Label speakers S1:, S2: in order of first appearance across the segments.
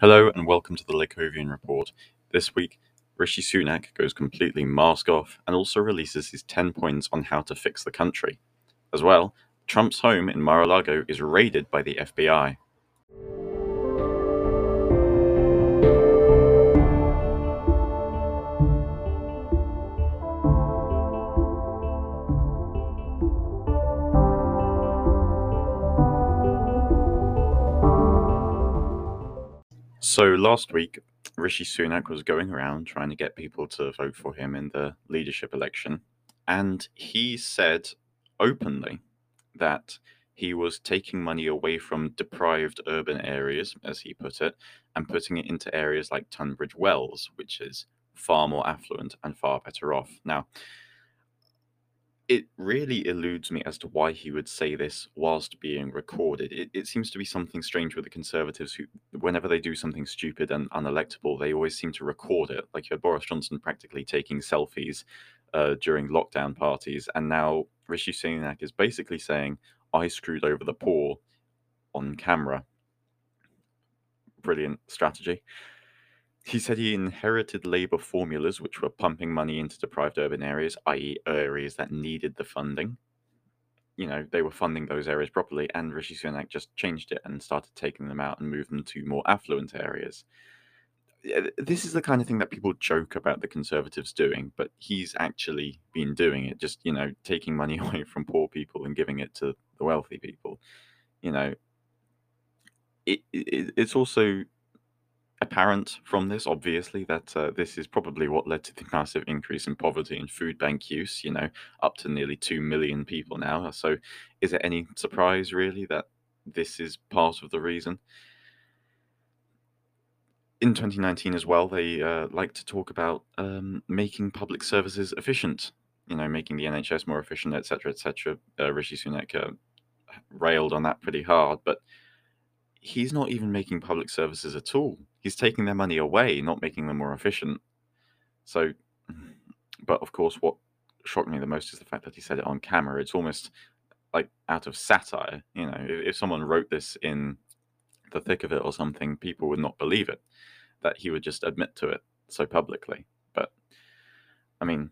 S1: Hello and welcome to the Lekovian Report. This week, Rishi Sunak goes completely mask off and also releases his 10 points on how to fix the country. As well, Trump's home in Mar a Lago is raided by the FBI. So last week, Rishi Sunak was going around trying to get people to vote for him in the leadership election. And he said openly that he was taking money away from deprived urban areas, as he put it, and putting it into areas like Tunbridge Wells, which is far more affluent and far better off. Now, it really eludes me as to why he would say this whilst being recorded. It, it seems to be something strange with the Conservatives who, whenever they do something stupid and unelectable, they always seem to record it. Like you had Boris Johnson practically taking selfies uh, during lockdown parties, and now Rishi Sunak is basically saying, I screwed over the poor on camera. Brilliant strategy. He said he inherited Labour formulas which were pumping money into deprived urban areas, i.e., areas that needed the funding. You know, they were funding those areas properly, and Rishi Sunak just changed it and started taking them out and moved them to more affluent areas. This is the kind of thing that people joke about the Conservatives doing, but he's actually been doing it, just, you know, taking money away from poor people and giving it to the wealthy people. You know, it, it it's also apparent from this, obviously, that uh, this is probably what led to the massive increase in poverty and food bank use, you know, up to nearly 2 million people now. So, is it any surprise, really, that this is part of the reason? In 2019 as well, they uh, like to talk about um, making public services efficient, you know, making the NHS more efficient, etc., etc. Uh, Rishi Sunak uh, railed on that pretty hard, but he's not even making public services at all. He's taking their money away, not making them more efficient. So, but of course, what shocked me the most is the fact that he said it on camera. It's almost like out of satire. You know, if, if someone wrote this in the thick of it or something, people would not believe it. That he would just admit to it so publicly. But, I mean,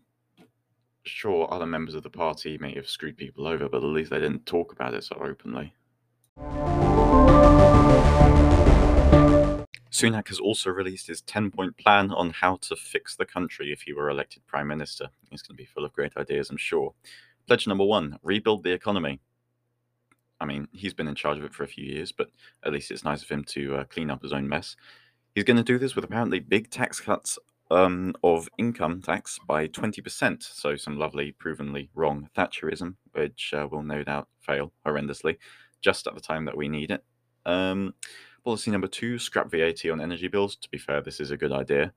S1: sure, other members of the party may have screwed people over, but at least they didn't talk about it so openly. Sunak has also released his 10 point plan on how to fix the country if he were elected Prime Minister. He's going to be full of great ideas, I'm sure. Pledge number one rebuild the economy. I mean, he's been in charge of it for a few years, but at least it's nice of him to uh, clean up his own mess. He's going to do this with apparently big tax cuts um, of income tax by 20%. So, some lovely, provenly wrong Thatcherism, which uh, will no doubt fail horrendously just at the time that we need it. Um, policy number two scrap VAT on energy bills. To be fair, this is a good idea.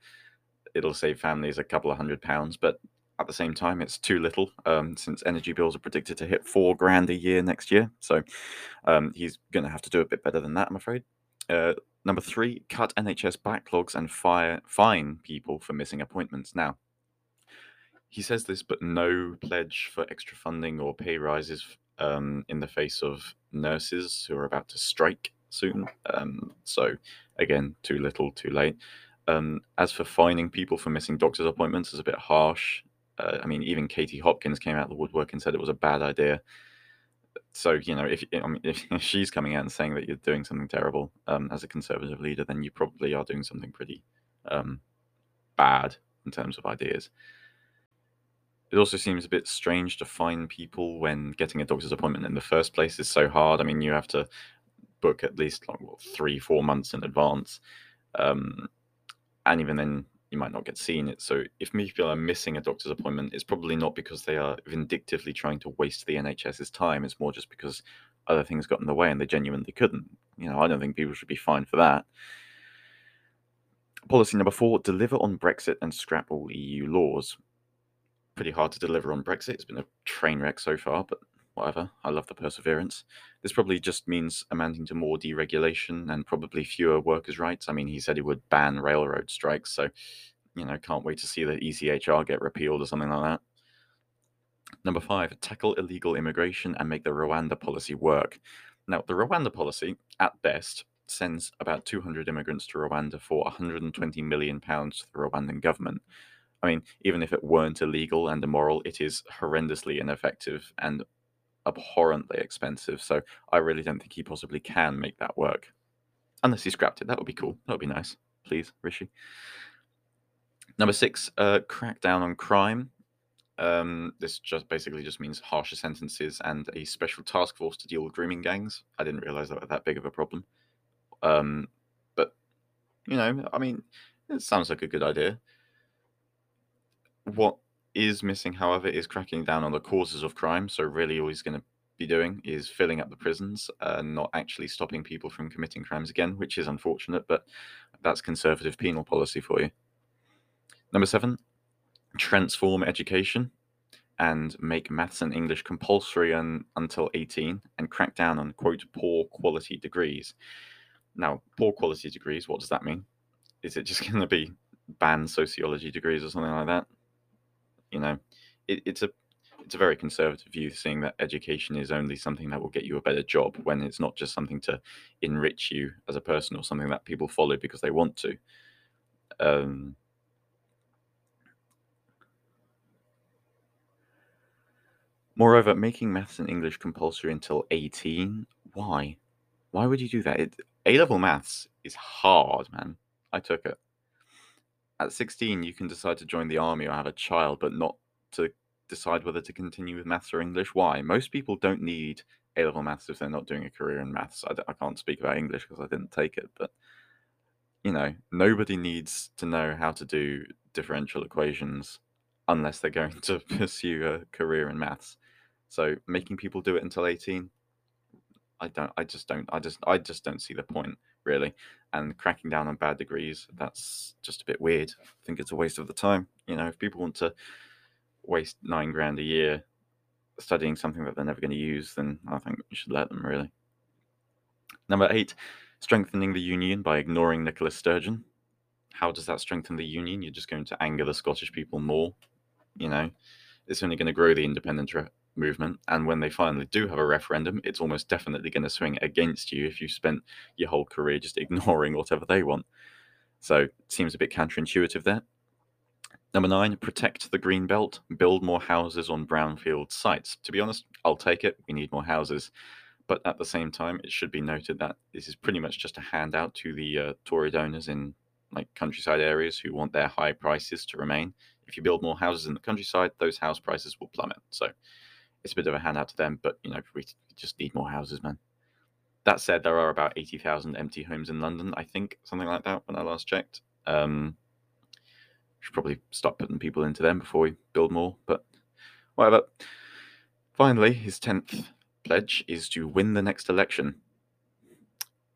S1: It'll save families a couple of hundred pounds, but at the same time, it's too little um, since energy bills are predicted to hit four grand a year next year. So um, he's going to have to do a bit better than that, I'm afraid. Uh, number three, cut NHS backlogs and fire, fine people for missing appointments. Now, he says this, but no pledge for extra funding or pay rises um, in the face of nurses who are about to strike soon. Um, so, again, too little, too late. Um, as for fining people for missing doctor's appointments, is a bit harsh. Uh, I mean, even Katie Hopkins came out of the woodwork and said it was a bad idea. So, you know, if I mean, if she's coming out and saying that you're doing something terrible um, as a conservative leader, then you probably are doing something pretty um, bad in terms of ideas. It also seems a bit strange to find people when getting a doctor's appointment in the first place is so hard. I mean, you have to book at least like what, three, four months in advance, um, and even then, you might not get seen it. So, if people are missing a doctor's appointment, it's probably not because they are vindictively trying to waste the NHS's time. It's more just because other things got in the way and they genuinely couldn't. You know, I don't think people should be fined for that. Policy number four deliver on Brexit and scrap all EU laws pretty hard to deliver on Brexit. It's been a train wreck so far, but whatever. I love the perseverance. This probably just means amounting to more deregulation and probably fewer workers' rights. I mean, he said he would ban railroad strikes, so you know, can't wait to see the ECHR get repealed or something like that. Number five, tackle illegal immigration and make the Rwanda policy work. Now, the Rwanda policy, at best, sends about 200 immigrants to Rwanda for 120 million pounds to the Rwandan government. I mean, even if it weren't illegal and immoral, it is horrendously ineffective and abhorrently expensive. So I really don't think he possibly can make that work. Unless he scrapped it. That would be cool. That would be nice. Please, Rishi. Number six, uh, crack down on crime. Um, this just basically just means harsher sentences and a special task force to deal with grooming gangs. I didn't realize that was that big of a problem. Um, but you know, I mean, it sounds like a good idea. What is missing, however, is cracking down on the causes of crime. So really, all he's going to be doing is filling up the prisons and not actually stopping people from committing crimes again, which is unfortunate. But that's conservative penal policy for you. Number seven, transform education and make maths and English compulsory un, until 18 and crack down on quote poor quality degrees. Now, poor quality degrees, what does that mean? Is it just going to be ban sociology degrees or something like that? You know, it, it's a it's a very conservative view, seeing that education is only something that will get you a better job when it's not just something to enrich you as a person or something that people follow because they want to. Um, Moreover, making maths and English compulsory until 18, why? Why would you do that? It, A-level maths is hard, man. I took it. At 16, you can decide to join the army or have a child, but not to decide whether to continue with maths or English. Why? Most people don't need A-level maths if they're not doing a career in maths. I, I can't speak about English because I didn't take it, but you know, nobody needs to know how to do differential equations unless they're going to pursue a career in maths. So making people do it until 18, I don't I just don't I just I just don't see the point really. And cracking down on bad degrees, that's just a bit weird. I think it's a waste of the time. You know, if people want to waste nine grand a year studying something that they're never going to use, then I think you should let them really. Number eight, strengthening the union by ignoring Nicola Sturgeon. How does that strengthen the union? You're just going to anger the Scottish people more. You know, it's only going to grow the independent movement. And when they finally do have a referendum, it's almost definitely going to swing against you if you spent your whole career just ignoring whatever they want. So it seems a bit counterintuitive there. Number nine, protect the green belt, build more houses on brownfield sites. To be honest, I'll take it. We need more houses. But at the same time, it should be noted that this is pretty much just a handout to the uh, Tory donors in like countryside areas who want their high prices to remain. If you build more houses in the countryside, those house prices will plummet. So it's a bit of a handout to them, but you know, we just need more houses, man. That said, there are about 80,000 empty homes in London, I think, something like that when I last checked. Um, should probably stop putting people into them before we build more, but whatever. Finally, his 10th pledge is to win the next election.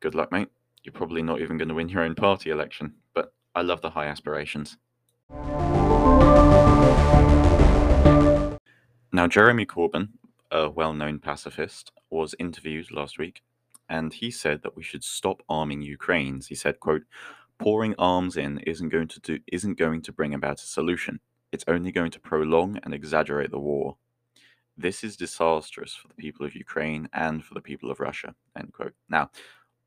S1: Good luck, mate. You're probably not even going to win your own party election, but I love the high aspirations. Now, Jeremy Corbyn, a well known pacifist, was interviewed last week and he said that we should stop arming Ukrainians. He said, quote, pouring arms in isn't going to do isn't going to bring about a solution. It's only going to prolong and exaggerate the war. This is disastrous for the people of Ukraine and for the people of Russia. End quote. Now,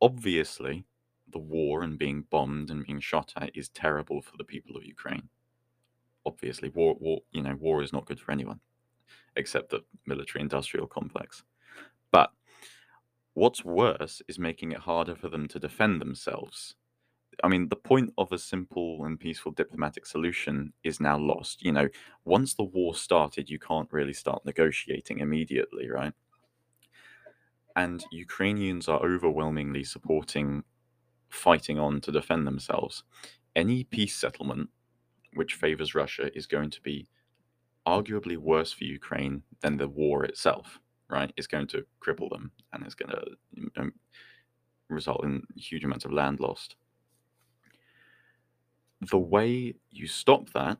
S1: obviously, the war and being bombed and being shot at is terrible for the people of Ukraine. Obviously, war, war, you know, war is not good for anyone except the military industrial complex. But what's worse is making it harder for them to defend themselves. I mean, the point of a simple and peaceful diplomatic solution is now lost. You know, once the war started, you can't really start negotiating immediately, right? And Ukrainians are overwhelmingly supporting fighting on to defend themselves. Any peace settlement which favors Russia is going to be arguably worse for Ukraine than the war itself, right? It's going to cripple them and it's going to um, result in huge amounts of land lost. The way you stop that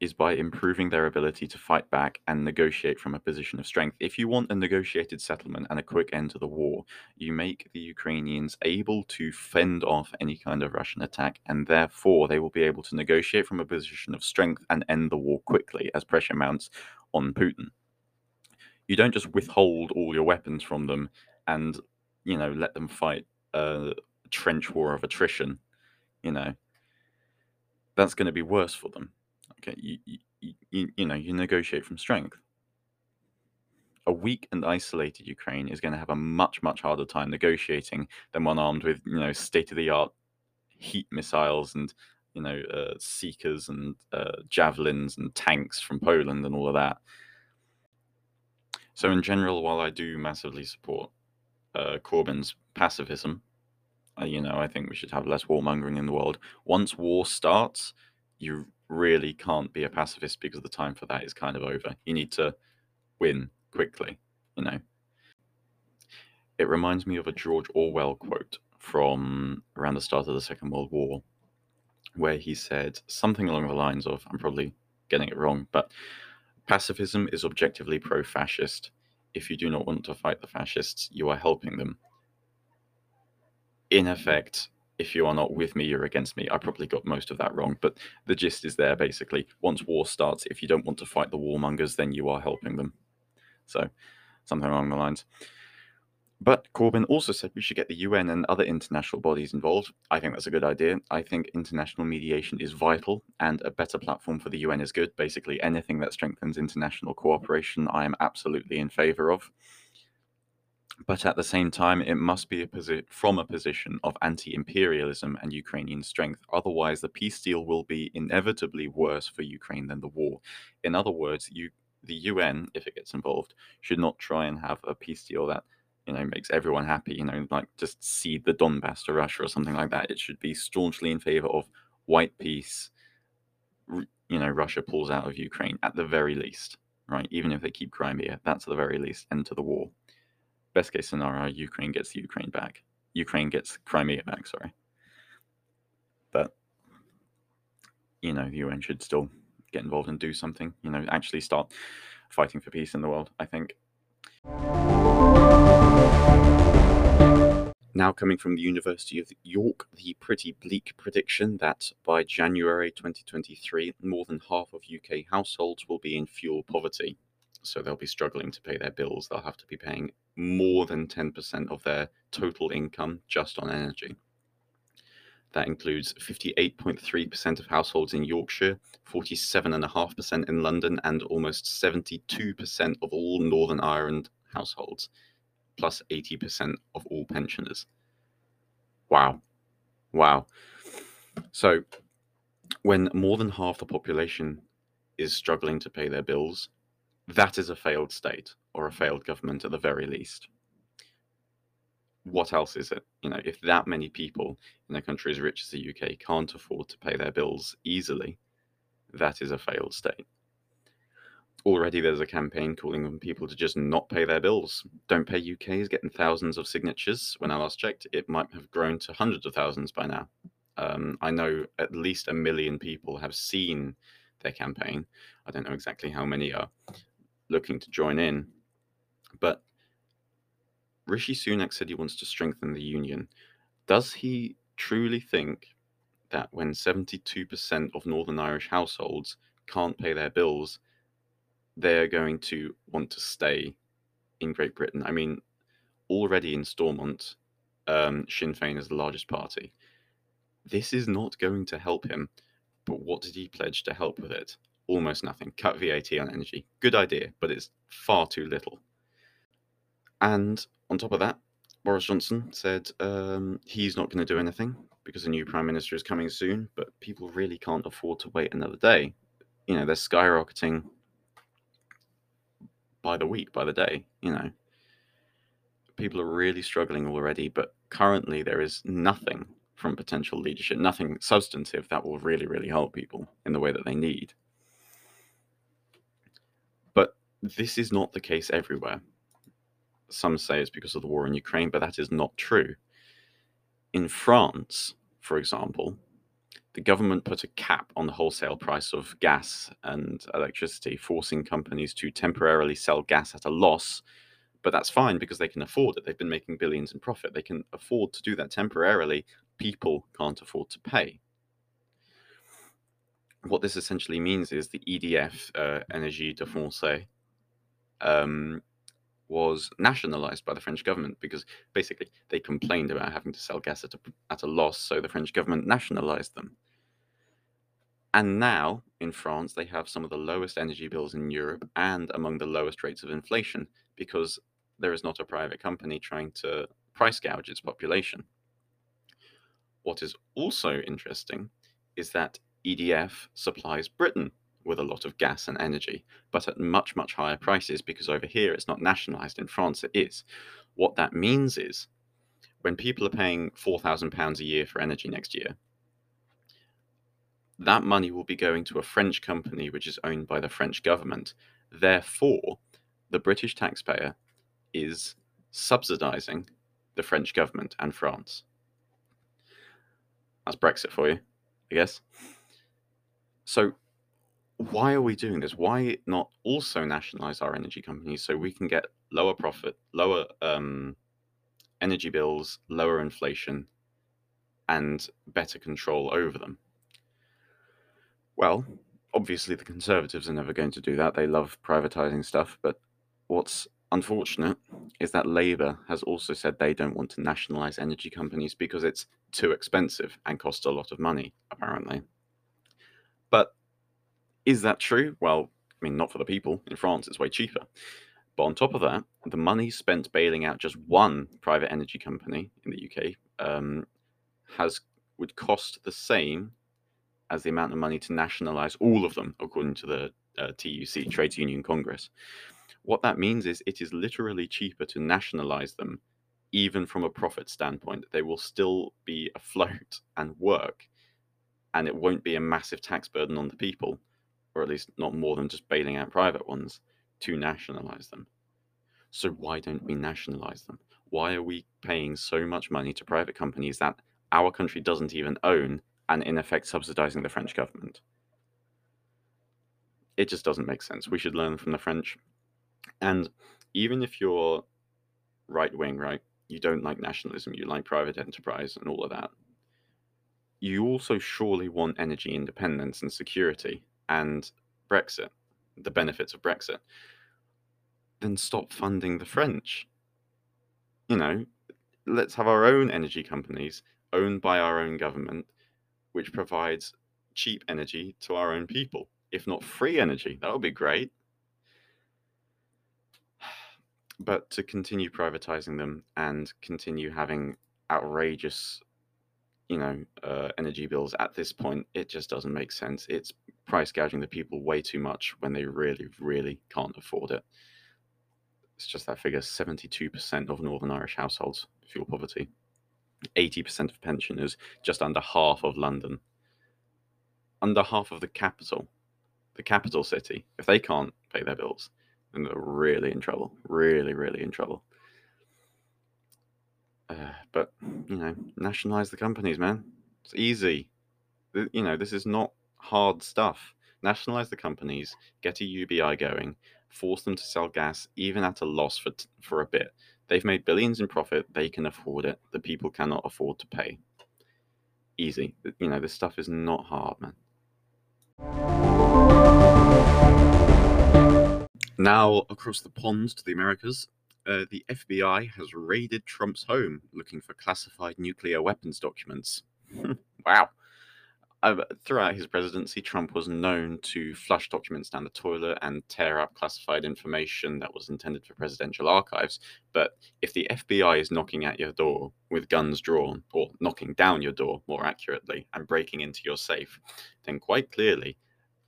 S1: is by improving their ability to fight back and negotiate from a position of strength. If you want a negotiated settlement and a hmm. quick end to the war, you make the Ukrainians able to fend off any kind of Russian attack, and therefore they will be able to negotiate from a position of strength and end the war quickly as pressure mounts on Putin. You don't just withhold all your weapons from them and, you know, let them fight a trench war of attrition, you know, that's going to be worse for them. You, you, you, you know, you negotiate from strength. A weak and isolated Ukraine is going to have a much, much harder time negotiating than one armed with, you know, state of the art heat missiles and, you know, uh, seekers and uh, javelins and tanks from Poland and all of that. So, in general, while I do massively support uh, Corbyn's pacifism, uh, you know, I think we should have less warmongering in the world. Once war starts, you really can't be a pacifist because the time for that is kind of over. You need to win quickly, you know. It reminds me of a George Orwell quote from around the start of the Second World War, where he said something along the lines of I'm probably getting it wrong, but pacifism is objectively pro fascist. If you do not want to fight the fascists, you are helping them. In effect, if you are not with me, you're against me. I probably got most of that wrong, but the gist is there basically. Once war starts, if you don't want to fight the warmongers, then you are helping them. So, something along the lines. But Corbyn also said we should get the UN and other international bodies involved. I think that's a good idea. I think international mediation is vital and a better platform for the UN is good. Basically, anything that strengthens international cooperation, I am absolutely in favor of but at the same time, it must be a posi- from a position of anti imperialism and Ukrainian strength. Otherwise, the peace deal will be inevitably worse for Ukraine than the war. In other words, you, the UN, if it gets involved, should not try and have a peace deal that you know makes everyone happy. You know, like just cede the Donbass to Russia or something like that. It should be staunchly in favor of white peace. You know, Russia pulls out of Ukraine at the very least, right? Even if they keep Crimea, that's the very least end to the war best case scenario, Ukraine gets Ukraine back. Ukraine gets Crimea back, sorry. But, you know, the UN should still get involved and do something, you know, actually start fighting for peace in the world, I think. Now, coming from the University of York, the pretty bleak prediction that by January 2023, more than half of UK households will be in fuel poverty so they'll be struggling to pay their bills. They'll have to be paying more than 10% of their total income just on energy. That includes 58.3% of households in Yorkshire, 47.5% in London, and almost 72% of all Northern Ireland households, plus 80% of all pensioners. Wow. Wow. So, when more than half the population is struggling to pay their bills, that is a failed state or a failed government at the very least. What else is it? You know, if that many people in a country as rich as the UK can't afford to pay their bills easily, that is a failed state. Already there's a campaign calling on people to just not pay their bills. Don't Pay UK is getting thousands of signatures. When I last checked, it might have grown to hundreds of thousands by now. Um, I know at least a million people have seen their campaign. I don't know exactly how many are, looking to join in. But Rishi Sunak said he wants to strengthen the union. Does he truly think that when 72% of Northern Irish households can't pay their bills, they're going to want to stay in Great Britain? I mean, already in Stormont, um, Sinn Féin is the largest party. This is not going to help him. But what did he pledge to help with it? Almost nothing. Cut VAT on energy. Good idea, but it's far too little. And on top of that, Boris Johnson said um, he's not going to do anything because a new prime minister is coming soon, but people really can't afford to wait another day. You know, they're skyrocketing by the week, by the day, you know. People are really struggling already, but currently there is nothing from potential leadership, nothing substantive that will really, really help people in the way that they need. This is not the case everywhere. Some say it's because of the war in Ukraine, but that is not true. In France, for example, the government put a cap on the wholesale price of gas and electricity, forcing companies to temporarily sell gas at a loss. But that's fine because they can afford it. They've been making billions in profit. They can afford to do that temporarily. People can't afford to pay. What this essentially means is the EDF, uh, Énergie de France, um, was nationalized by the French government because basically they complained about having to sell gas at a, at a loss, so the French government nationalized them. And now in France, they have some of the lowest energy bills in Europe and among the lowest rates of inflation because there is not a private company trying to price gouge its population. What is also interesting is that EDF supplies Britain with a lot of gas and energy, but at much, much higher prices because over here it's not nationalized. In France, it is. What that means is when people are paying £4,000 a year for energy next year, that money will be going to a French company which is owned by the French government. Therefore, the British taxpayer is subsidizing the French government and France. That's Brexit for you, I guess. So, why are we doing this? Why not also nationalize our energy companies so we can get lower profit, lower um, energy bills, lower inflation, and better control over them? Well, obviously, the Conservatives are never going to do that. They love privatizing stuff. But what's unfortunate is that Labour has also said they don't want to nationalize energy companies because it's too expensive and costs a lot of money, apparently. Is that true? Well, I mean, not for the people. In France, it's way cheaper. But on top of that, the money spent bailing out just one private energy company in the UK um, has would cost the same as the amount of money to nationalize all of them, according to the uh, TUC, Trades Union Congress. What that means is it is literally cheaper to nationalize them, even from a profit standpoint. They will still be afloat and work, and it won't be a massive tax burden on the people, or at least not more than just bailing out private ones, to nationalize them. So, why don't we nationalize them? Why are we paying so much money to private companies that our country doesn't even own and in effect subsidizing the French government. It just doesn't make sense. We should learn from the French. And even if you're right wing, right, you don't like nationalism, you like private enterprise and all of that, you also surely want energy independence and security and Brexit, the benefits of Brexit. Then stop funding the French. You know, let's have our own energy companies owned by our own government which provides cheap energy to our own people, if not free energy. That would be great. But to continue privatizing them and continue having outrageous, you know, uh, energy bills at this point, it just doesn't make sense. It's price gouging the people way too much when they really, really can't afford it. It's just that figure 72% of Northern Irish households fuel poverty. 80% of pensioners, just under half of London, under half of the capital, the capital city. If they can't pay their bills, then they're really in trouble. Really, really in trouble. Uh, but, you know, nationalize the companies, man. It's easy. You know, this is not hard stuff. Nationalize the companies, get a UBI going, force them to sell gas even at a loss for, for a bit They've made billions in profit. They can afford it. The people cannot afford to pay. Easy. You know, this stuff is not hard, man. Now, across the pond to the Americas, uh, the FBI has raided Trump's home looking for classified nuclear weapons documents. wow. Uh, throughout his presidency, Trump was known to flush documents down the toilet and tear up classified information that was intended for presidential archives. But if the FBI is knocking at your door with guns drawn, or knocking down your door more accurately, and breaking into your safe, then quite clearly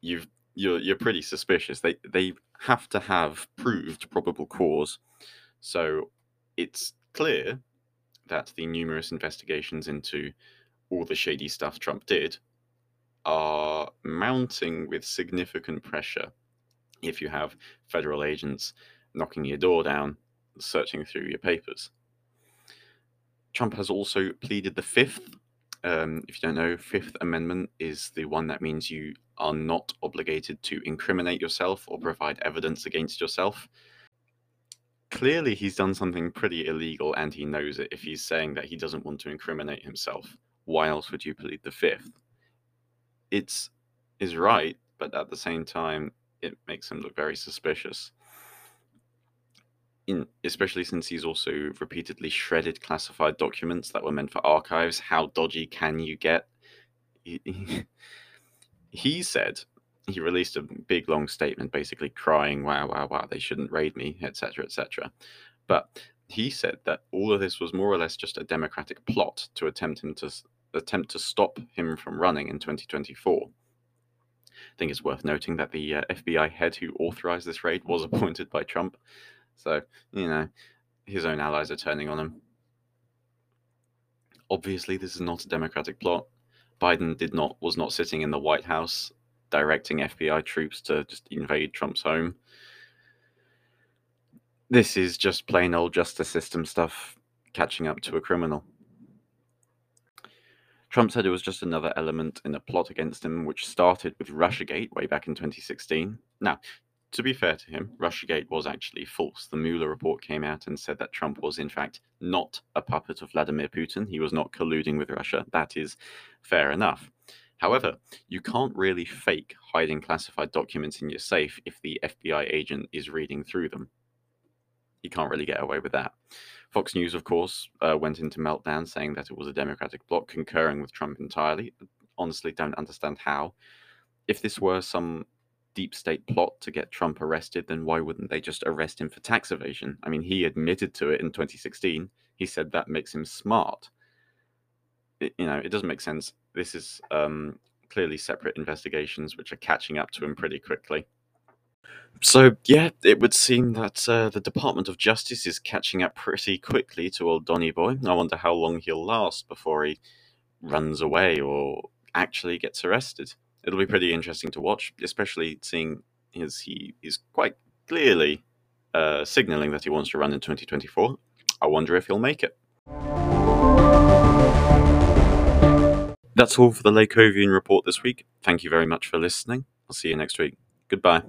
S1: you've you're you're pretty suspicious. They they have to have proved probable cause. So it's clear that the numerous investigations into all the shady stuff Trump did are mounting with significant pressure if you have federal agents knocking your door down, searching through your papers. Trump has also pleaded the fifth. Um, if you don't know, Fifth Amendment is the one that means you are not obligated to incriminate yourself or provide evidence against yourself. Clearly, he's done something pretty illegal and he knows it if he's saying that he doesn't want to incriminate himself. Why else would you plead the fifth? it's is right, but at the same time, it makes him look very suspicious. in, especially since he's also repeatedly shredded classified documents that were meant for archives. How dodgy can you get? He, he said he released a big long statement basically crying wow wow wow they shouldn't raid me etc etc but he said that all of this was more or less just a democratic plot to attempt him to attempt to stop him from running in 2024 i think it's worth noting that the uh, fbi head who authorized this raid was appointed by trump. So you know his own allies are turning on him. Obviously this is not a democratic plot. Biden did not was not sitting in the white house directing FBI troops to just invade Trump's home. This is just plain old justice system stuff catching up to a criminal. Trump said it was just another element in a plot against him, which started with Russiagate way back in 2016. Now, to be fair to him, Russiagate was actually false. The Mueller report came out and said that Trump was, in fact, not a puppet of Vladimir Putin. He was not colluding with Russia. That is fair enough. However, you can't really fake hiding classified documents in your safe if the FBI agent is reading through them. You can't really get away with that. Fox News, of course, uh, went into meltdown saying that it was a Democratic bloc, concurring with Trump entirely. Honestly, don't understand how. If this were some deep state plot to get Trump arrested, then why wouldn't they just arrest him for tax evasion? I mean, he admitted to it in 2016. He said that makes him smart. It, you know, it doesn't make sense this is um, clearly separate investigations which are catching up to him pretty quickly. So, yeah, it would seem that uh, the Department of Justice is catching up pretty quickly to old Donny Boy. I wonder how long he'll last before he runs away or actually gets arrested. It'll be pretty interesting to watch, especially seeing as he is quite clearly uh, signaling that he wants to run in 2024. I wonder if he'll make it. That's all for the Lakovian report this week. Thank you very much for listening. I'll see you next week. Goodbye.